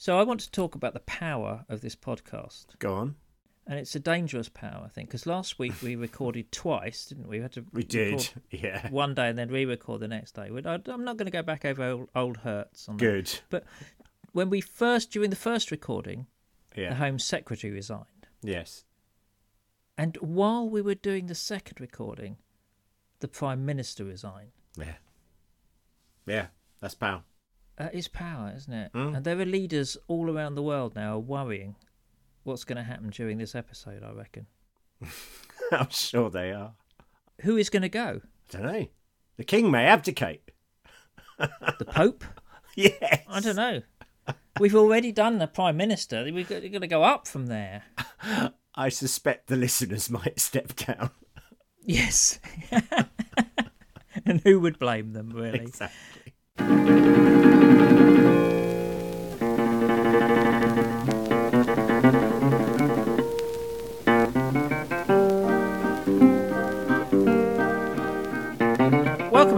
So I want to talk about the power of this podcast. Go on. And it's a dangerous power, I think, because last week we recorded twice, didn't we? We had to We did. record Yeah. one day and then re-record the next day. I'm not going to go back over old, old hurts on that. Good. But when we first, during the first recording, the Home Secretary resigned. Yes. And while we were doing the second recording, the Prime Minister resigned. Yeah. Yeah. That's power. That is power, isn't it? Mm. And there are leaders all around the world now worrying what's going to happen during this episode, I reckon. I'm sure they are. Who is going to go? I don't know. The king may abdicate. The Pope? Yes. I don't know. We've already done the Prime Minister. we are going to go up from there. I suspect the listeners might step down. Yes. and who would blame them, really? Exactly.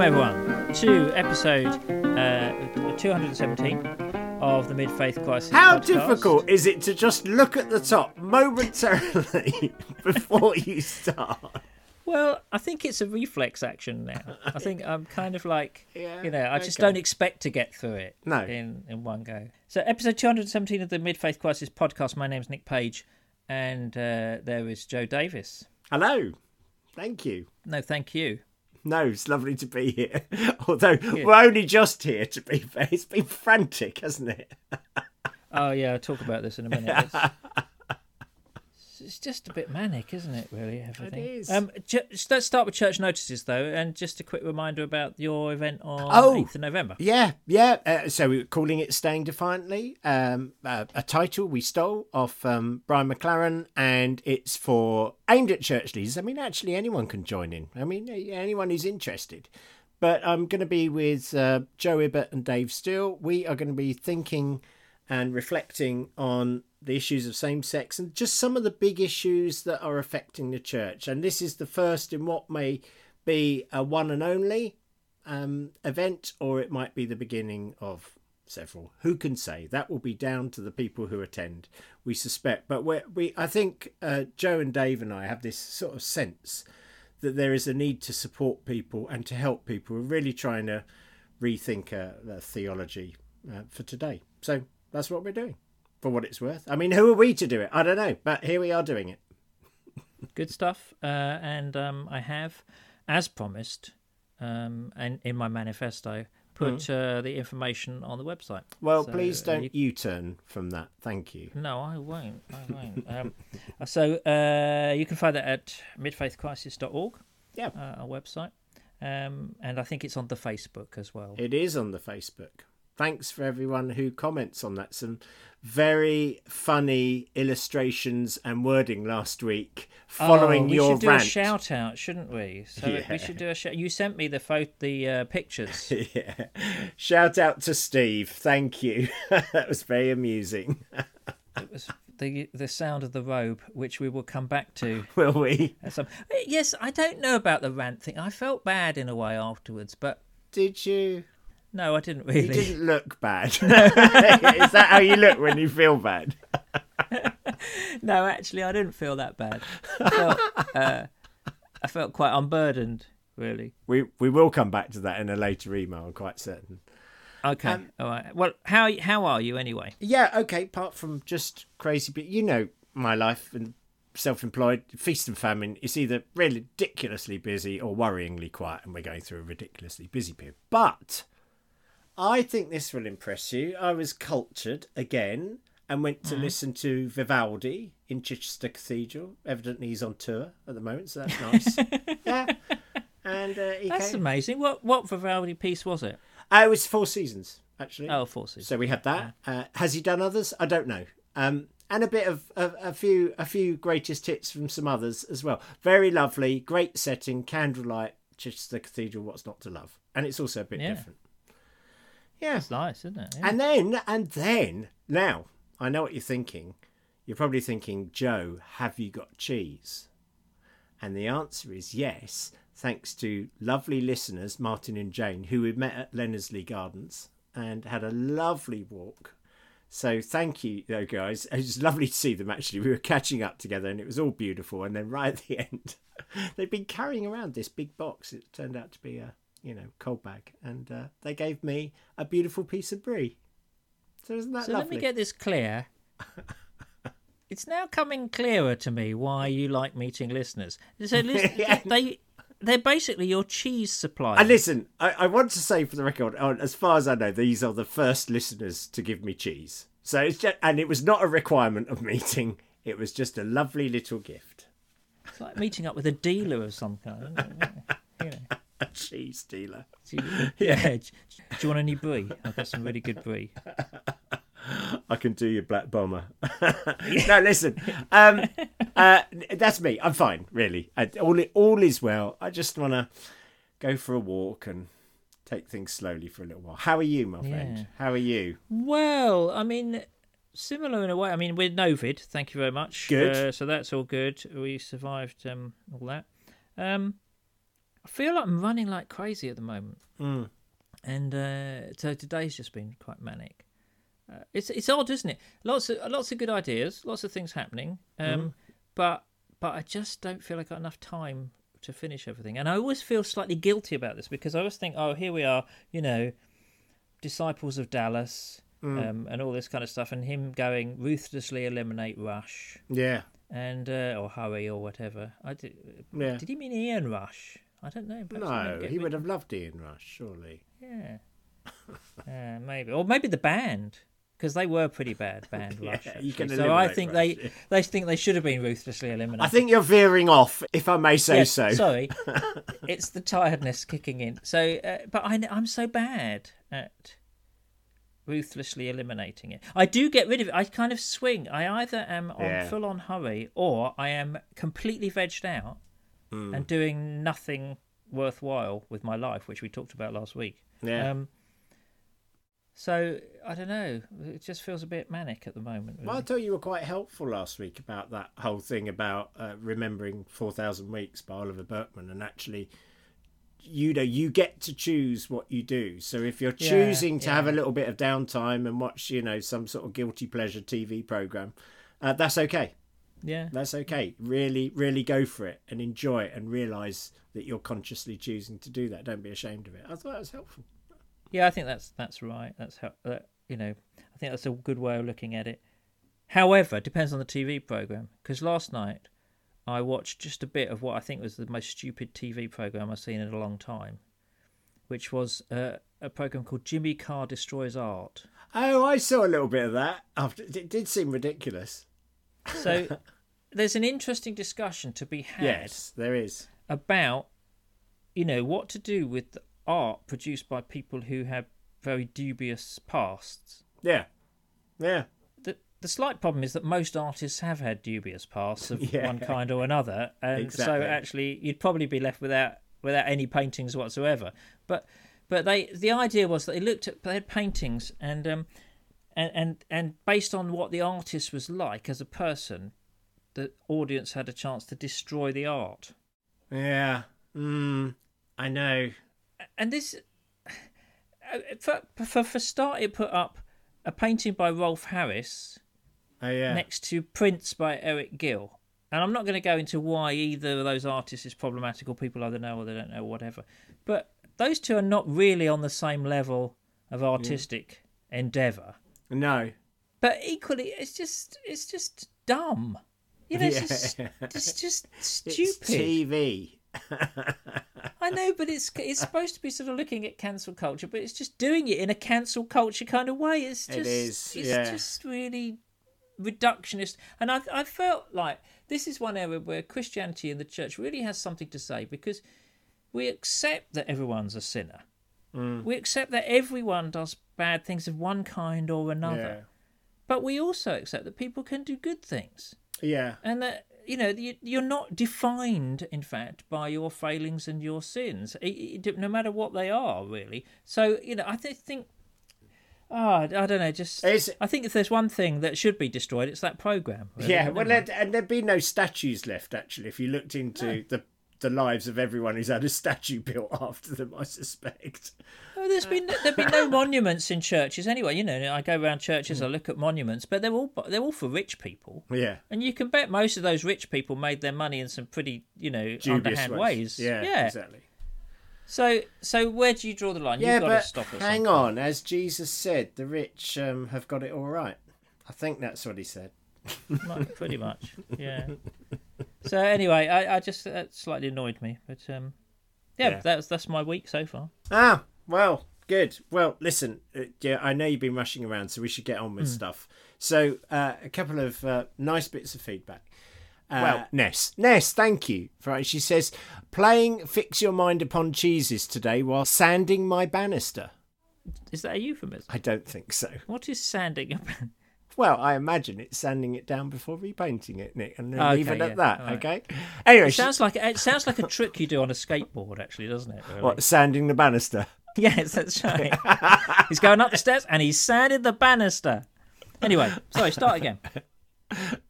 Welcome, everyone, to episode uh, 217 of the Mid Faith Crisis. How podcast. difficult is it to just look at the top momentarily before you start? Well, I think it's a reflex action now. I think I'm kind of like, Yeah, you know, I just okay. don't expect to get through it No. in, in one go. So, episode 217 of the Mid Faith Crisis podcast. My name's Nick Page, and uh, there is Joe Davis. Hello. Thank you. No, thank you. No, it's lovely to be here. Although we're only just here, to be fair. It's been frantic, hasn't it? Oh, yeah, I'll talk about this in a minute. It's, it's just a bit manic, isn't it, really? Everything. is. Um, ju- let's start with church notices, though, and just a quick reminder about your event on Oh. 8th of November. Yeah, yeah. Uh, so we're calling it "Staying Defiantly," um, uh, a title we stole off um, Brian McLaren, and it's for aimed at church leaders. I mean, actually, anyone can join in. I mean, anyone who's interested. But I'm going to be with uh, Joe Ibbott and Dave Steele. We are going to be thinking and reflecting on the issues of same sex and just some of the big issues that are affecting the church. And this is the first in what may be a one and only um, event, or it might be the beginning of several. Who can say? That will be down to the people who attend. We suspect, but we I think uh, Joe and Dave and I have this sort of sense that there is a need to support people and to help people. We're really trying to rethink the theology uh, for today. So that's what we're doing. For what it's worth. I mean, who are we to do it? I don't know, but here we are doing it. good stuff. Uh, and um, I have, as promised, um, and in my manifesto, put uh, the information on the website. Well, So, please uh, don't you- U turn from that. Thank you. No, I won't. I won't. um, so uh, you can find that at midfaithcrisis.org, Yeah. uh, our website. Um, and I think it's on the Facebook as well. It is on the Facebook. Thanks for everyone who comments on that. Some very funny illustrations and wording last week following oh, we your should do rant. a shout out, shouldn't we? So Yeah. we should do a shout. You sent me the photo, the uh, pictures. yeah. Shout out to Steve. Thank you. that was very amusing. it was the the sound of the robe, which we will come back to. Will we? some- Yes, I don't know about the rant thing. I felt bad in a way afterwards, but Did you? No, I didn't really. You didn't look bad. is that how you look when you feel bad? No, actually, I didn't feel that bad. I felt, uh, I felt quite unburdened, really. We we will come back to that in a later email. I'm quite certain. Okay, Um, all right. Well, how how are you anyway? Yeah, okay. Apart from just crazy, but you know my life and self-employed, feast and famine. It's either ridiculously busy or worryingly quiet, and we're going through a ridiculously busy period. But I think this will impress you. I was cultured again and went to listen to Vivaldi in Chichester Cathedral. Evidently, he's on tour at the moment, so that's nice. yeah, and uh, he That's came. amazing. What what Vivaldi piece was it? Uh, it was Four Seasons actually. Oh, Forces. So we had that. Uh, has he done others? I don't know. Um, and a bit of a, a few a few greatest hits from some others as well. Very lovely, great setting, candlelight, Chichester Cathedral. What's not to love? And it's also a bit Yeah. different. Yeah. It's nice, isn't it? Yeah. And then and then now I know what you're thinking. You're probably thinking, Joe, have you got cheese? And the answer is yes, thanks to lovely listeners, Martin and Jane, who we met at Leonardslee Gardens and had a lovely walk So thank you, though, guys. It was lovely to see them. Actually, we were catching up together, and it was all beautiful. And then right at the end, they'd been carrying around this big box. It turned out to be a you know cold bag, and uh, they gave me a beautiful piece of brie. So isn't that So lovely? let me get this clear. it's now coming clearer to me why you like meeting listeners. So listen, Yeah. they they're basically your cheese supplier. And listen, I, I want to say for the record, uh, as far as I know, these are the first listeners to give me cheese. So it's just, and it was not a requirement of meeting. It was just a lovely little gift. It's like meeting up with a dealer of some kind. Isn't it? You know. A cheese dealer. Do you, yeah. Do you want any brie? I've got some really good brie. I can do your black bomber. no, listen. Um, uh, that's me. I'm fine, really. I, all all is well. I just want to go for a walk and take things slowly for a little while. How are you, my friend? Yeah. How are you? Well, I mean, similar in a way. I mean, we're Novid, thank you very much. Good. Uh, so that's all good. We survived um, all that. Um, I feel like I'm running like crazy at the moment. Mm. and uh, so today's just been quite manic. Uh, it's it's odd, isn't it? Lots of lots of good ideas, lots of things happening, um, but but I just don't feel like I got enough time to finish everything, and I always feel slightly guilty about this because I always think, oh, here we are, you know, disciples of Dallas, um, and all this kind of stuff, and him going ruthlessly eliminate Rush Yeah. and uh, or Hurry or whatever. I did, Yeah. did he mean Ian Rush? I don't know. No, he would have loved Ian Rush, surely. yeah. uh, maybe, or maybe the band because they were pretty bad band Yeah, Rush. actually. so I think Rush, they yeah. they think they should have been ruthlessly eliminated. I think you're veering off, if I may say so. Sorry, it's the tiredness kicking in. So, uh, but I, I'm so bad at ruthlessly eliminating it. I do get rid of it. I kind of swing. I either am on Yeah. full on hurry or I am completely vegged out Hmm. and doing nothing worthwhile with my life, which we talked about last week. Yeah. Um, so I don't know. It just feels a bit manic at the moment. Well, I really. thought you were quite helpful last week about that whole thing about uh, remembering 4,000 Weeks by Oliver Burkeman and actually, you know, you get to choose what you do. So if you're Yeah, choosing to have a little bit of downtime and watch, you know, some sort of guilty pleasure TV program, uh, that's okay. Yeah. That's okay. Really, really go for it and enjoy it and realize that you're consciously choosing to do that. Don't be ashamed of it. I thought that was helpful. Yeah, I think that's that's right. That's how uh, you know. I think that's a good way of looking at it. However, it depends on the TV program. Because last night I watched just a bit of what I think was the most stupid TV program I've seen in a long time, which was uh, a program called Jimmy Carr Destroys Art. Oh, I saw a little bit of that. After it did seem ridiculous. So there's an interesting discussion to be had Yes, there is. about you know what to do with art produced by people who have very dubious pasts. Yeah, yeah. the the slight problem is that most artists have had dubious pasts of Yeah. one kind or another, and so actually you'd probably be left without without any paintings whatsoever. But but they the idea was that they looked at they had paintings and um and and and based on what the artist was like as a person, the audience had a chance to destroy the art. Yeah. Mm, I know. and this uh, for for for start it put up a painting by Rolf Harris Oh yeah. next to Prince by Eric Gill. And I'm not going to go into why either of those artists is problematic or people either know or they don't know, whatever. But those two are not really on the same level of artistic endeavour. No. But equally, it's just it's just dumb. You know, it's, just, Yeah. it's just It's stupid. TV. I know, but it's it's supposed to be sort of looking at cancel culture, but it's just doing it in a cancel culture kind of way. It's just is, it's yeah. just really reductionist. And I I felt like this is one area where Christianity and the church really has something to say because we accept that everyone's a sinner. Mm. We accept that everyone does bad things of one kind or another. But we also accept that people can do good things Yeah. and that you know you, you're not defined in fact by your failings and your sins no matter what they are really so you know i th- think oh i don't know just It's- i think if there's one thing that should be destroyed it's that program really. Yeah. Well, there'd, and there'd be no statues left actually if you looked into the the lives of everyone who's had a statue built after them. I suspect. Oh, there's been there've been no monuments in churches anyway. You know, I go around churches, I look at monuments, but they're all they're all for rich people. Yeah. And you can bet most of those rich people made their money in some pretty, you know, Dubious underhand ways. Yeah, yeah. exactly. So, so where do you draw the line? Yeah, You've got to but stop at hang on. As Jesus said, the rich um, have got it all right. I think that's what he said. Pretty much, yeah. So anyway, I, I just that slightly annoyed me, but um, yeah, Yeah. that's that's my week so far. Ah, well, good. Well, listen, uh, yeah, I know you've been rushing around, so we should get on with Hmm. stuff. So, uh, a couple of uh, nice bits of feedback. Uh, Well- Ness, Ness, thank you. For she says, playing "Fix Your Mind Upon Cheeses" today while sanding my banister. Is that a euphemism? I don't think so. What is sanding? about? Well, I imagine it's sanding it down before repainting it, Nick, and then Okay, leave it at yeah, that. right. Okay. Anyway, It sounds like it sounds like a trick you do on a skateboard, actually, doesn't it? Really? what sanding the banister? Yes, that's right. he's going up the steps and he's sanded the banister. Anyway, sorry, start again.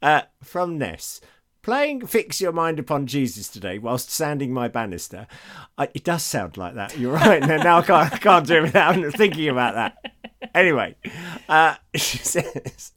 Uh, from Ness. Playing Fix Your Mind Upon Jesus today whilst sanding my banister. I, it does sound like that. You're right. now, now I can't, I can't do it without thinking about that. Anyway, uh, she says,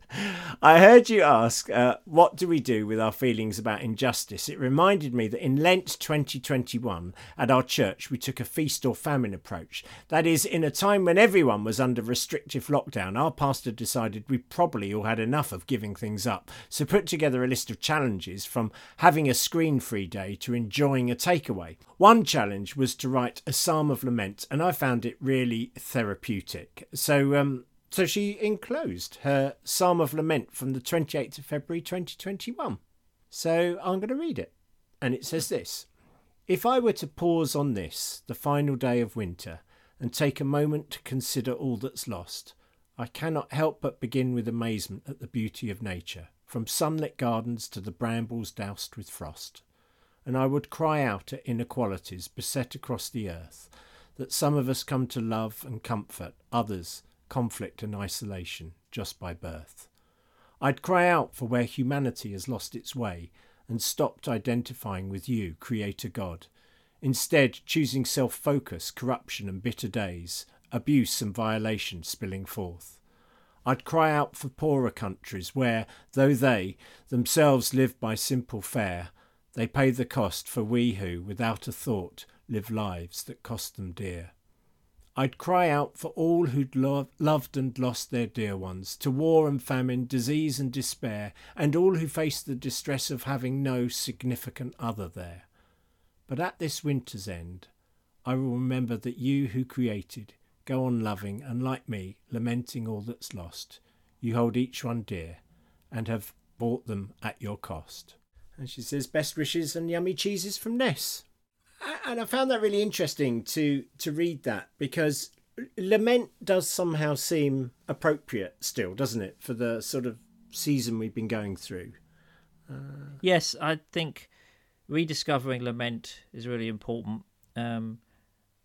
I heard you ask, uh, what do we do with our feelings about injustice? It reminded me that in Lent 2021 at our church, we took a feast or famine approach. That is, in a time when everyone was under restrictive lockdown, our pastor decided we probably all had enough of giving things up. So put together a list of challenges from having a screen free day to enjoying a takeaway. One challenge was to write a psalm of lament, and I found it really therapeutic. So, um, so she enclosed her Psalm of Lament from the 28th of February 2021. So I'm going to read it. And it says this If I were to pause on this, the final day of winter, and take a moment to consider all that's lost, I cannot help but begin with amazement at the beauty of nature, from sunlit gardens to the brambles doused with frost. And I would cry out at inequalities beset across the earth, that some of us come to love and comfort, others conflict and isolation just by birth. I'd cry out for where humanity has lost its way and stopped identifying with you, Creator God, instead choosing self focus, corruption, and bitter days, abuse and violation spilling forth. I'd cry out for poorer countries where, though they themselves live by simple fare, they pay the cost for we who, without a thought, live lives that cost them dear. I'd cry out for all who'd lo- loved and lost their dear ones, to war and famine, disease and despair, and all who face the distress of having no significant other there. But at this winter's end, I will remember that you who created go on loving, and like me, lamenting all that's lost. You hold each one dear, and have bought them at your cost. And she says, best wishes and yummy cheeses from Ness and I found that really interesting to to read that because lament does somehow seem appropriate still, doesn't it, for the sort of season we've been going through? Yes, I think rediscovering lament is really important. Um,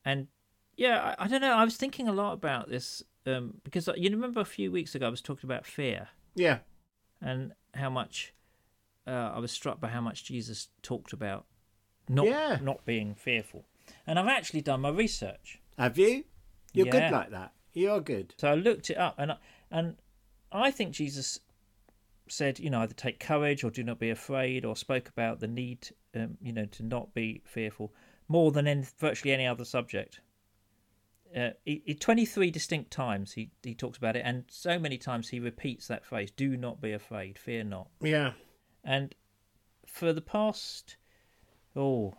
and yeah, I, I don't know. I was thinking a lot about this um, because you remember a few weeks ago I was talking about fear Yeah, and how much uh, I was struck by how much Jesus talked about not Yeah. not being fearful. And I've actually done my research. have you? You're Yeah. good like that. You're good. So I looked it up, and I, and I think Jesus said, you know, either take courage or do not be afraid, or spoke about the need, um, you know, to not be fearful more than in virtually any other subject. Uh, he, he, 23 distinct times he, he talks about it, and so many times he repeats that phrase, do not be afraid, fear not. Yeah, And for the past, oh,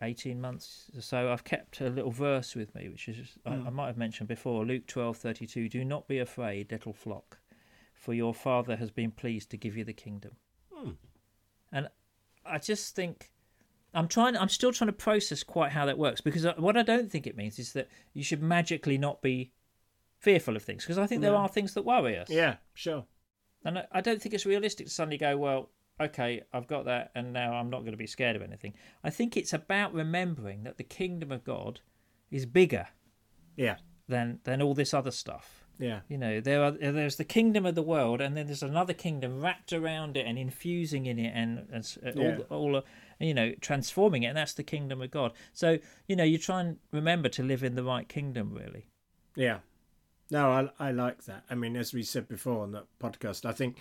18 months or so, I've kept a little verse with me, which is, I, I might have mentioned before Luke twelve thirty two. Do not be afraid, little flock, for your Father has been pleased to give you the kingdom. And I just think. I'm trying. I'm still trying to process quite how that works because uh, what I don't think it means is that you should magically not be fearful of things because I think there are things that worry us. yeah, sure. And I- I don't think it's realistic to suddenly go, well, okay, I've got that, and now I'm not going to be scared of anything. I think it's about remembering that the kingdom of God is bigger Yeah, than than all this other stuff. yeah, You know, there are there's the kingdom of the world, and then there's another kingdom wrapped around it and infusing in it, and, and uh, Yeah. all all you know, transforming it, and that's the kingdom of God. So you know, you try and remember to live in the right kingdom, really. Yeah. No, I I like that. I mean, as we said before on that podcast, I think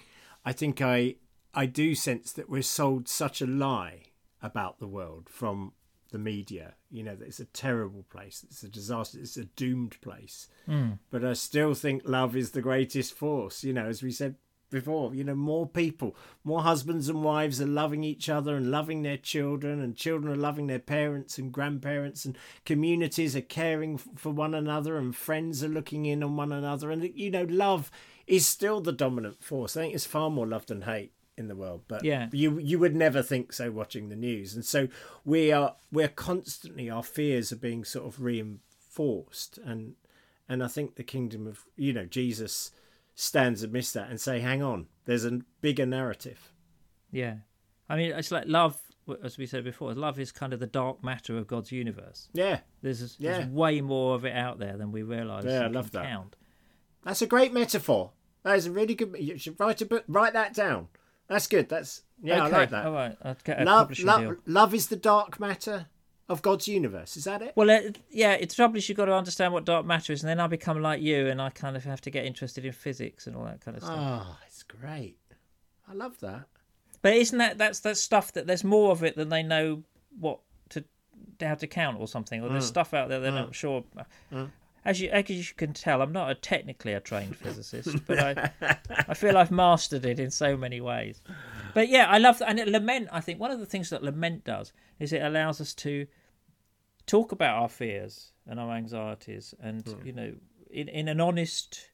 I think I I do sense that we're sold such a lie about the world from the media. You know, that it's a terrible place, it's a disaster, it's a doomed place. Mm. But I still think love is the greatest force. You know, as we said before, you know, more people, more husbands and wives are loving each other and loving their children, and children are loving their parents and grandparents, and communities are caring for one another, and friends are looking in on one another. And, you know, love is still the dominant force. I think it's far more love than hate in the world but yeah you you would never think so watching the news and so we are we're constantly our fears are being sort of reinforced and and i think the kingdom of you know jesus stands amidst that and say, hang on, there's a bigger narrative. Yeah. I mean, it's like love, as we said before, love is kind of the dark matter of God's universe. Yeah. There's, yeah. there's way more of it out there than we realise. Yeah, I love that. Count. That's a great metaphor. That is a really good. You should write a book. Write that down. That's good. That's yeah, okay. I like that. All right, I'll get a love, deal. love is the dark matter of God's universe. Is that it? Well, yeah, it's is you've got to understand what dark matter is, and then I become like you, and I kind of have to get interested in physics and all that kind of stuff. Oh, it's great. I love that. But isn't that that's that stuff that there's more of it than they know what to how to count or something, or there's Mm. stuff out there they're Mm. not sure. Mm. As you as you can tell, I'm not a technically a trained physicist, but I I feel I've mastered it in so many ways. But yeah, I love that. And it, lament, I think one of the things that lament does is it allows us to talk about our fears and our anxieties, and hmm. you know, in in an honest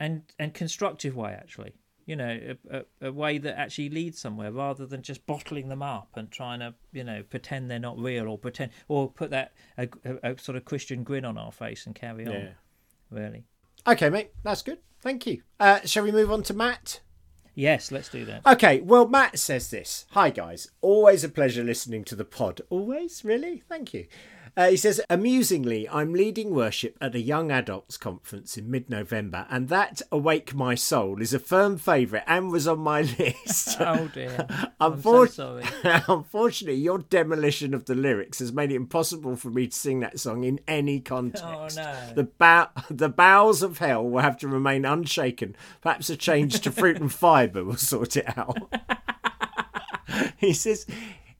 and and constructive way, actually. You know, a, a, a way that actually leads somewhere, rather than just bottling them up and trying to, you know, pretend they're not real or pretend or put that a, a, a sort of Christian grin on our face and carry on. Yeah. Really. Okay, mate. That's good. Thank you. Uh, shall we move on to Matt? Yes, let's do that. Okay, well, Matt says this. Hi, guys. Always a pleasure listening to the pod. Always? Really? Thank you. Uh, he says, amusingly, I'm leading worship at a young adults conference in mid November, and that Awake My Soul is a firm favourite and was on my list. Oh dear. I'm so sorry. Unfortunately, your demolition of the lyrics has made it impossible for me to sing that song in any context. Oh no. The bow- the bowels of hell will have to remain unshaken. Perhaps a change to fruit and fibre will sort it out. he says,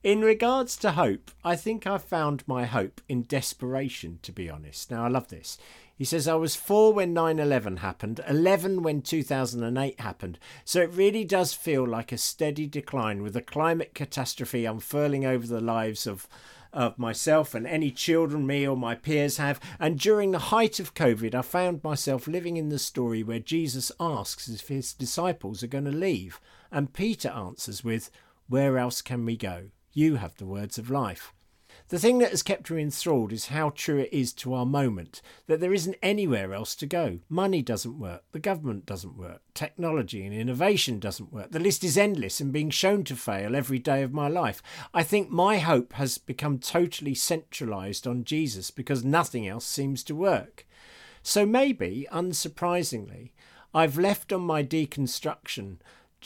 in regards to hope, I think I found my hope in desperation, to be honest. Now, I love this. He says, I was four when 9 11 happened, 11 when 2008 happened. So it really does feel like a steady decline with a climate catastrophe unfurling over the lives of of myself and any children me or my peers have. And during the height of COVID, I found myself living in the story where Jesus asks if his disciples are going to leave. And Peter answers with, Where else can we go? You have the words of life. The thing that has kept me enthralled is how true it is to our moment that there isn't anywhere else to go. Money doesn't work, the government doesn't work, technology and innovation doesn't work. The list is endless and being shown to fail every day of my life. I think my hope has become totally centralized on Jesus because nothing else seems to work. So maybe, unsurprisingly, I've left on my deconstruction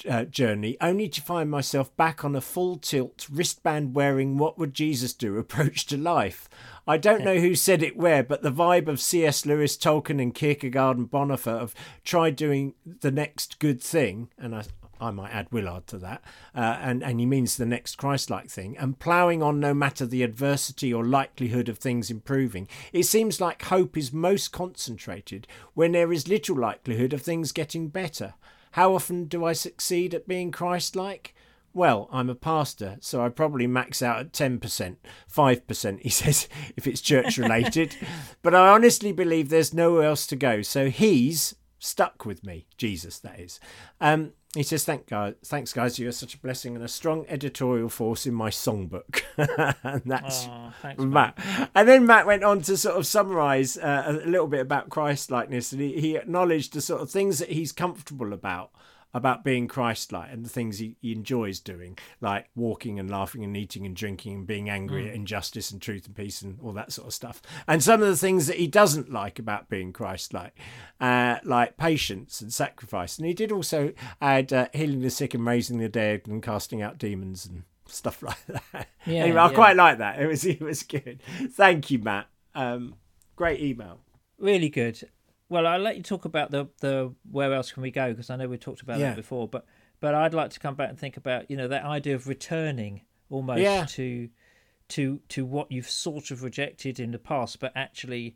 uh, journey only to find myself back on a full tilt wristband wearing what would Jesus do approach to life. I don't know who said it where, but the vibe of C.S. Lewis, Tolkien, and Kierkegaard and Bonhoeffer of tried doing the next good thing, and I. I might add Willard to that, uh, and and he means the next Christ-like thing, and ploughing on no matter the adversity or likelihood of things improving. It seems like hope is most concentrated when there is little likelihood of things getting better. How often do I succeed at being Christ like? Well, I'm a pastor, so I probably max out at 10%, 5%, he says, if it's church related. but I honestly believe there's nowhere else to go. So he's stuck with me, Jesus, that is. Um, he says, Thank thanks, guys. You're such a blessing and a strong editorial force in my songbook. and that's Oh, thanks, Matt. And then Matt went on to sort of summarise uh, a little bit about Christ likeness, and he, he acknowledged the sort of things that he's comfortable about about being Christ-like and the things he, he enjoys doing, like walking and laughing and eating and drinking and being angry at injustice and truth and peace and all that sort of stuff. And some of the things that he doesn't like about being Christ-like, uh, like patience and sacrifice. And he did also add uh, healing the sick and raising the dead and casting out demons and stuff like that. Yeah, anyway, I yeah. quite like that. It was it was good. Thank you, Matt. Um, great email. Really good. Well, I'll let you talk about the the where else can we go because I know we talked about Yeah. that before, but but I'd like to come back and think about you know that idea of returning almost Yeah. to to to what you've sort of rejected in the past, but actually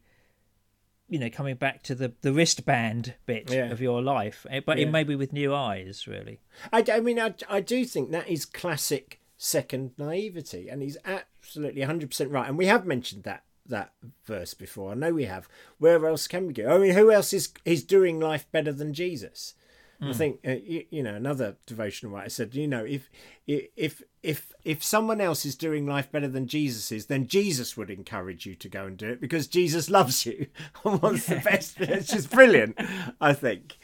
you know coming back to the the wristband bit Yeah. of your life, eh, but Yeah. it maybe with new eyes, really. I, I mean, I, I do think that is classic second naivety, and he's absolutely 100% right. And we have mentioned that that verse before. I know we have. Where else can we go? I mean, who else is is doing life better than Jesus? I think uh, you, you know another devotional writer said, you know, if if if if someone else is doing life better than Jesus is, then Jesus would encourage you to go and do it because Jesus loves you and wants the best. It's just brilliant, I think.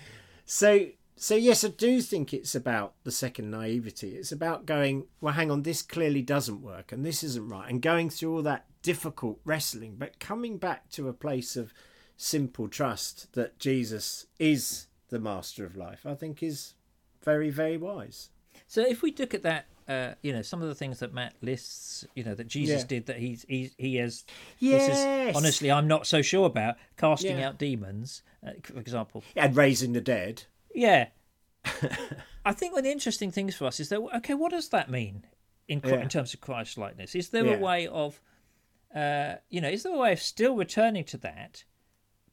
So so yes, I do think it's about the second naivety. It's about going, well, hang on, this clearly doesn't work and this isn't right, and going through all that difficult wrestling, but coming back to a place of simple trust that Jesus is the master of life, I think is very, very wise. So if we look at that, uh, you know, some of the things that Matt lists, you know, that Jesus Yeah. did that he's he he has. Yes. This is, honestly, I'm not so sure about casting Yeah. out demons, uh, for example. And raising the dead. Yeah. I think one of the interesting things for us is that okay, what does that mean in Yeah. in terms of Christ likeness? Is there Yeah. a way of, uh, you know, is there a way of still returning to that,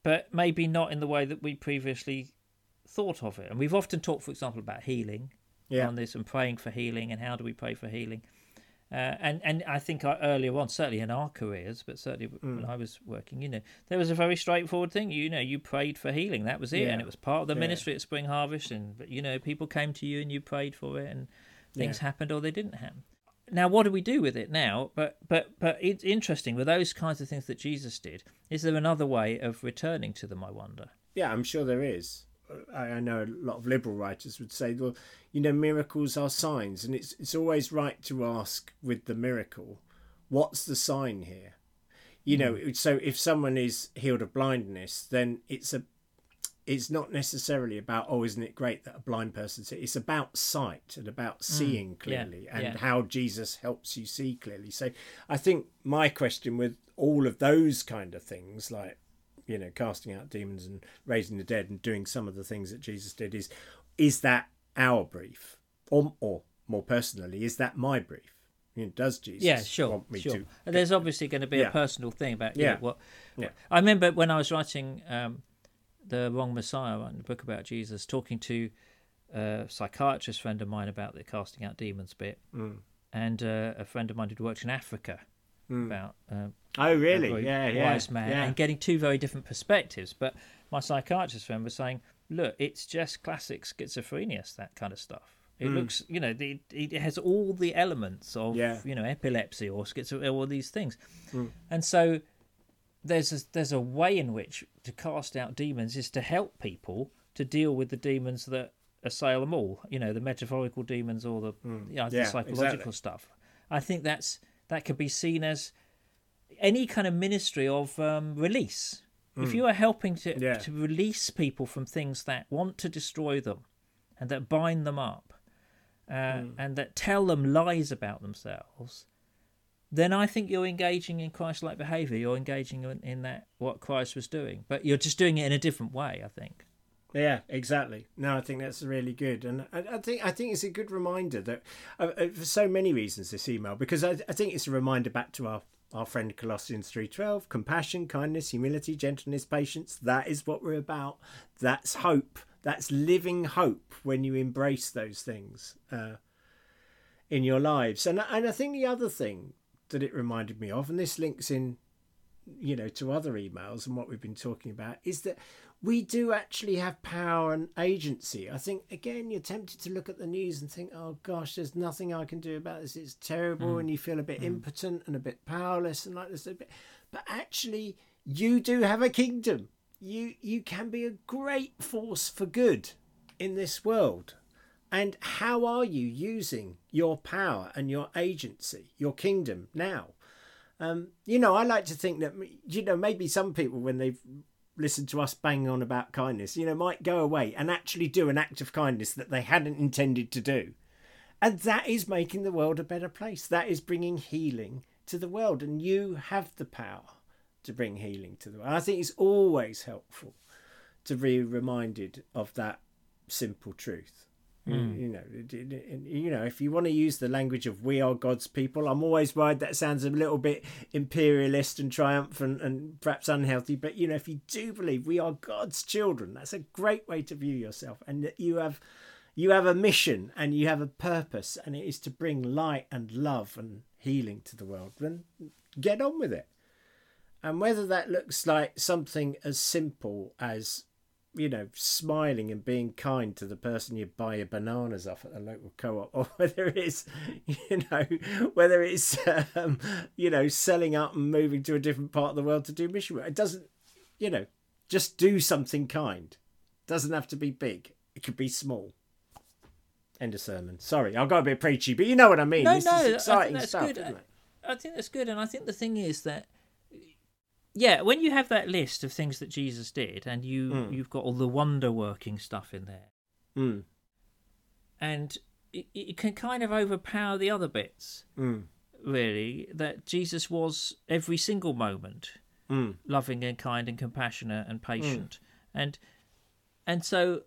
but maybe not in the way that we previously thought of it? And we've often talked, for example, about healing Yeah. on this and praying for healing and how do we pray for healing. Uh, and and I think I, earlier on, certainly in our careers, but certainly Mm. when I was working, you know, there was a very straightforward thing. You know, you prayed for healing. That was it, Yeah. and it was part of the Yeah. ministry at Spring Harvest. And but you know, people came to you and you prayed for it, and things Yeah. happened or they didn't happen. Now, what do we do with it now? But but but it's interesting with those kinds of things that Jesus did. Is there another way of returning to them? I wonder. Yeah, I'm sure there is. I, know a lot of liberal writers would say, well, you know, miracles are signs, and it's it's always right to ask with the miracle, what's the sign here? You know, hmm. so if someone is healed of blindness, then it's a it's not necessarily about oh isn't it great that a blind person it's about sight and about hmm. seeing clearly and yeah. how jesus helps you see clearly. So i think my question with all of those kind of things like you know casting out demons and raising the dead and doing some of the things that jesus did is is that our brief or or more personally is that my brief you know, does jesus Yeah, sure, want me sure. to And There's obviously going to be Yeah. a personal thing about you Yeah. know, what. Yeah. I remember when I was writing um, the Wrong Messiah, writing the book about Jesus, talking to a psychiatrist friend of mine about the casting out demons bit, Mm. and uh, a friend of mine who'd worked in Africa Mm. about uh, oh really very yeah yeah wise man, yeah and getting two very different perspectives. But my psychiatrist friend was saying, "Look, it's just classic schizophrenia, that kind of stuff. It mm. looks, you know, it, it has all the elements of. Yeah. you know, epilepsy or schizophrenia, all these things, mm. and so." There's a, there's a way in which to cast out demons is to help people to deal with the demons that assail them all. You know, the metaphorical demons or the, you know, the. Yeah, psychological exactly. stuff. I think that's that could be seen as any kind of ministry of um, release. If you are helping to Hmm. Yeah. to release people from things that want to destroy them, and that bind them up, uh, Hmm. and that tell them lies about themselves, then I think you're engaging in Christ-like behaviour. You're engaging in, in that what Christ was doing, but you're just doing it in a different way. I think. Yeah, exactly. No, I think that's really good, and I, I think I think it's a good reminder that uh, uh, for so many reasons this email because I, I think it's a reminder back to our our friend Colossians three twelve: compassion, kindness, humility, gentleness, patience. That is what we're about. That's hope. That's living hope when you embrace those things uh, in your lives. And and I think the other thing that it reminded me of, and this links in you know to other emails and what we've been talking about is that we do actually have power and agency. I think again you're tempted to look at the news and think oh gosh there's nothing i can do about this. It's terrible and you feel a bit impotent and a bit powerless and like this a bit. But actually you do have a kingdom. You you can be a great force for good in this world. And how are you using your power and your agency your kingdom now? Um, you know, I like to think that you know maybe some people when they've listened to us bang on about kindness, you know, might go away and actually do an act of kindness that they hadn't intended to do, And that is making the world a better place. That is bringing healing to the world. And you have the power to bring healing to the world. I think it's always helpful to be reminded of that simple truth. Mm. You know, you know, if you want to use the language of "we are God's people," I'm always worried that sounds a little bit imperialist and triumphant and perhaps unhealthy. But you know, if you do believe we are God's children, that's a great way to view yourself, and that you have you have a mission and you have a purpose, and it is to bring light and love and healing to the world. Then get on with it. And whether that looks like something as simple as you know, smiling and being kind to the person you buy your bananas off at the local co-op, or whether it's, you know, whether it's, um, you know, selling up and moving to a different part of the world to do mission work. It doesn't, you know, just do something kind. It doesn't have to be big. It could be small. End of sermon. Sorry, I got a bit preachy, but you know what I mean. No, this no, is exciting I think that's stuff, good. isn't? I think that's good, and I think the thing is that yeah, when you have that list of things that Jesus did, and you Mm. you've got all the wonder working stuff in there, Mm, and it, it can kind of overpower the other bits. mm, Really, that Jesus was every single moment mm, loving and kind and compassionate and patient, and and so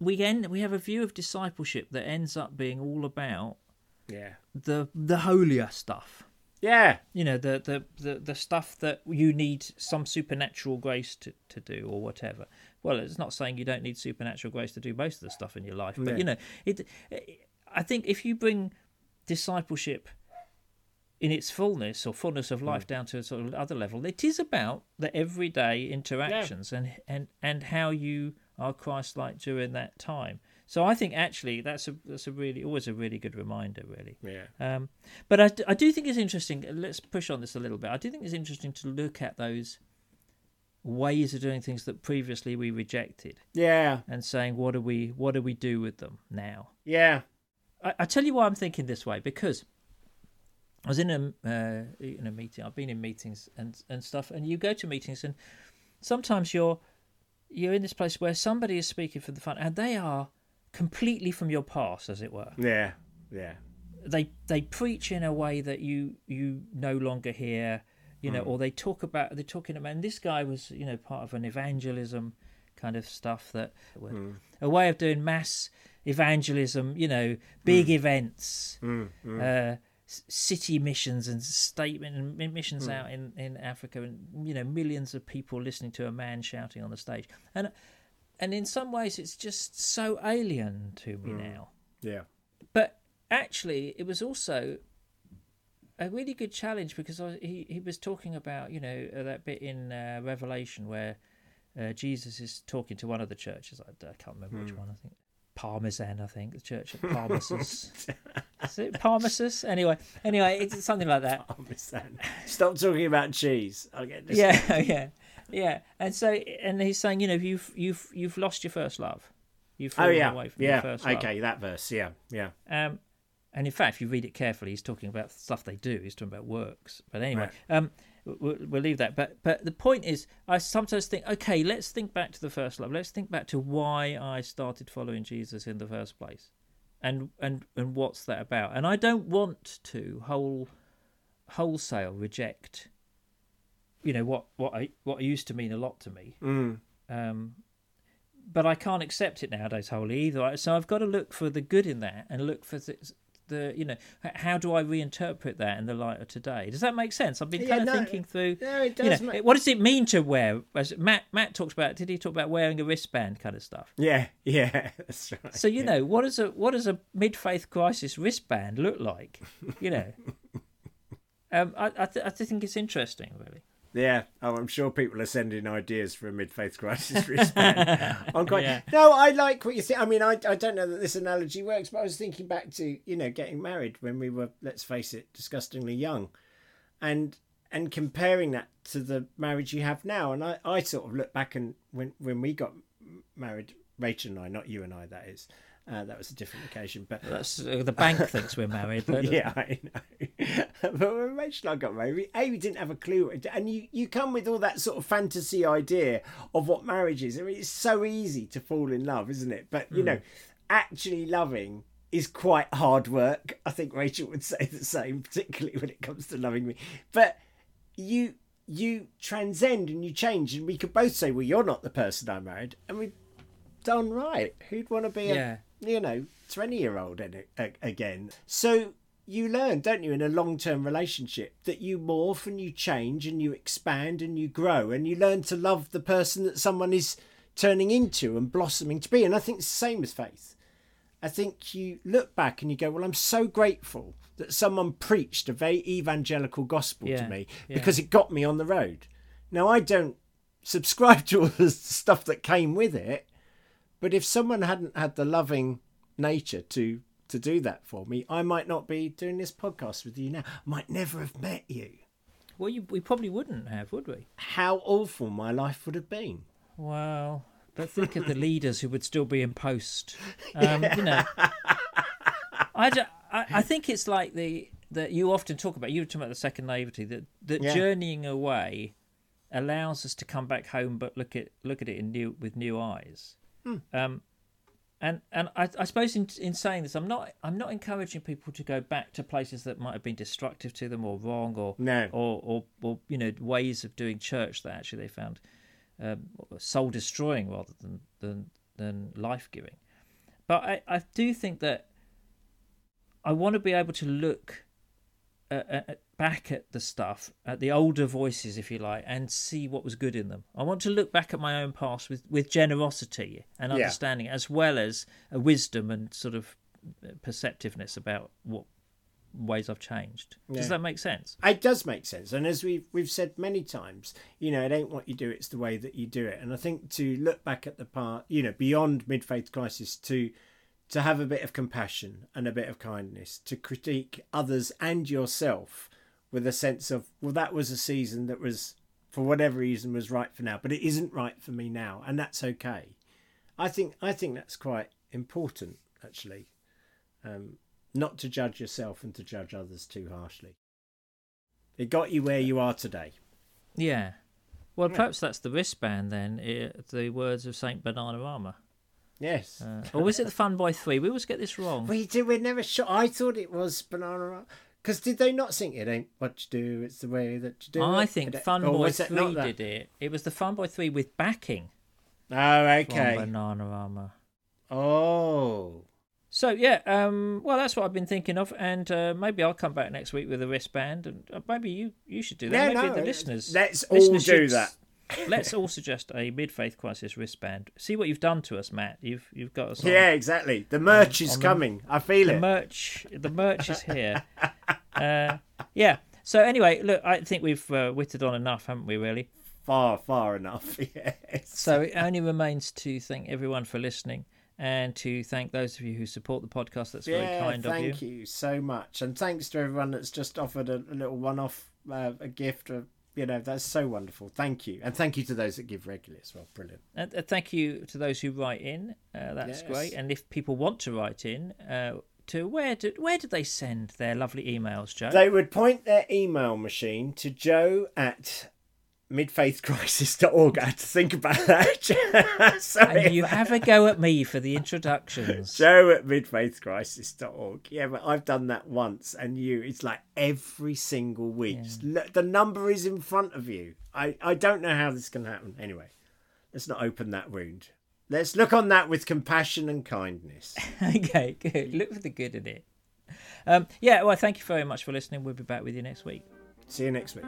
we end we have a view of discipleship that ends up being all about yeah. the the holier stuff. Yeah. you know the, the the the stuff that you need some supernatural grace to, to do or whatever well it's not saying you don't need supernatural grace to do most of the stuff in your life but Yeah. you know it i think if you bring discipleship in its fullness or fullness of life mm. down to a sort of other level it is about the everyday interactions and and and how you are christ-like during that time so i think actually that's a that's a really always a really good reminder really Yeah. um, but I do think it's interesting. Let's push on this a little bit. I do think it's interesting to look at those ways of doing things that previously we rejected Yeah. and saying, what do we what do we do with them now? Yeah. I, I tell you why I'm thinking this way because I was in a uh, in a meeting. I've been in meetings and and stuff, and you go to meetings, and sometimes you're you're in this place where somebody is speaking for the front, and they are completely from your past, as it were. Yeah. Yeah. they they preach in a way that you you no longer hear you know or they talk about they're talking about and this guy was you know part of an evangelism kind of stuff that a way of doing mass evangelism you know big events Mm, mm. uh city missions and statement missions out in in africa and you know millions of people listening to a man shouting on the stage and and in some ways it's just so alien to me now Yeah. but actually it was also a really good challenge because I, he he was talking about you know uh, that bit in uh, Revelation where uh, Jesus is talking to one of the churches. I, I can't remember which one. I think Parmesan. I think the church at Parmesus. is it Parmesus? Anyway, anyway, it's something like that. Parmesan. Stop talking about cheese. I'll get this. Yeah, yeah, yeah. And so, and he's saying, you know, you've you've you've lost your first love. You've Oh yeah. away from Yeah. your first love. Okay, that verse. Yeah. Yeah. Um, and in fact, if you read it carefully, he's talking about stuff they do. He's talking about works. But anyway, um, we'll, we'll leave that. But but the point is, I sometimes think, okay, let's think back to the first love. Let's think back to why I started following Jesus in the first place, and and and what's that about? And I don't want to whole wholesale reject, you know, what what I what used to mean a lot to me. Mm. Um, but I can't accept it nowadays wholly either. So I've got to look for the good in that and look for the, the you know, how do I reinterpret that in the light of today? Does that make sense? I've been Yeah, kind of no, thinking through. No, it You does. know, make... what does it mean to wear? As Matt Matt talked about, did he talk about wearing a wristband kind of stuff? Yeah. Yeah. That's right. So you know, what does a what does a mid faith crisis wristband look like? You know, um, I I, th- I think it's interesting, really. Yeah. Oh, I'm sure people are sending ideas for a mid-faith crisis wristband. I'm quite. Yeah. No, I like what you think. I mean, I I don't know that this analogy works, but I was thinking back to you know getting married when we were, let's face it, disgustingly young, and and comparing that to the marriage you have now. And I I sort of look back and when when we got married, Rachel and I, not you and I, that is. Uh, that was a different occasion, but That's uh, the bank thinks we're married. Yeah, I know. but when Rachel I got married, A, we didn't have a clue. And you, you come with all that sort of fantasy idea of what marriage is. I mean, it's so easy to fall in love, isn't it? But, you hmm. know, actually loving is quite hard work. I think Rachel would say the same, particularly when it comes to loving me. But you you transcend and you change, and we could both say, "Well, you're not the person I married," and we've done right. Who'd want to be Yeah. a you know twenty year old again? So you learn, don't you, in a long term relationship that you morph and you change and you expand and you grow and you learn to love the person that someone is turning into and blossoming to be. And I think it's the same with faith. I think you look back and you go, Well, I'm so grateful that someone preached a very evangelical gospel Yeah, to me yeah. because it got me on the road. Now, I don't subscribe to all the stuff that came with it, but if someone hadn't had the loving nature to to do that for me, I might not be doing this podcast with you now. Might never have met you. Well, you, we probably wouldn't have, would we? How awful my life would have been. Well, but think of the leaders who would still be in post. Um, You know, I, ju- I, I think it's like the that you often talk about. You were talking about the second naivety that that Yeah. journeying away allows us to come back home, but look at look at it in new with new eyes. Hmm. Um, and and I, I suppose in in saying this, I'm not I'm not encouraging people to go back to places that might have been destructive to them or wrong or No. or or, or you know ways of doing church that actually they found um, soul destroying rather than than than life giving. But I, I do think that I want to be able to look at, at, back at the stuff, at the older voices, if you like, and see what was good in them. I want to look back at my own past with, with generosity and Yeah. understanding, as well as a wisdom and sort of uh, perceptiveness about what ways I've changed. Yeah. Does that make sense? It does make sense, and as we've we've said many times, you know, it ain't what you do; it's the way that you do it. And I think to look back at the part, you know, beyond mid faith crisis, to to have a bit of compassion and a bit of kindness, to critique others and yourself with a sense of, well, that was a season that was, for whatever reason, was right for now, but it isn't right for me now, and that's okay. I think I think that's quite important, actually. Um, not to judge yourself and to judge others too harshly. It got you where you are today. Yeah. Well, Yeah. perhaps that's the wristband then. i the words of Saint Bananarama. Yes. Uh, or was it the Fun Boy Three? We always get this wrong. we did. We're never sure. I thought it was banana. Because did they not sing it? Ain't what you do. It's the way that you do it. I think It- Fun Boy was it not Three did it. It was the Fun Boy Three with backing Oh, from okay. Bananarama. Oh, So yeah, um, well, that's what I've been thinking of, and uh, maybe I'll come back next week with a wristband, and uh, maybe you you should do that. no, maybe no. the listeners. Let's all do should- that. Let's all suggest a mid faith crisis wristband. See what you've done to us, Matt. You've you've got us. on- Yeah, exactly. The merch is on the- coming. I feel the it. merch the merch is here uh yeah so anyway look i think we've uh, witted on enough haven't we really far, far enough. Yes. so it only remains to thank everyone for listening and to thank those of you who support the podcast that's very kind of you thank you. so much, and thanks to everyone that's just offered a, a little one-off, uh, a gift. Of, you know, that's so wonderful. Thank you, and thank you to those that give regularly as well. Brilliant. and uh, thank you to those who write in uh, that's Yes. great and if people want to write in uh to where do where do they send their lovely emails joe They would point their email machine to joe at midfaithcrisis.org. I had to think about that. Sorry. and you have a go at me for the introductions Joe at midfaithcrisis.org. Yeah, but I've done that once, and you, it's like every single week. Look- The number is in front of you. I, I don't know how this can happen. Anyway, let's not open that wound. Let's look on that with compassion and kindness. okay, good. Look for the good in it. Um, yeah, well, thank you very much for listening. We'll be back with you next week. See you next week.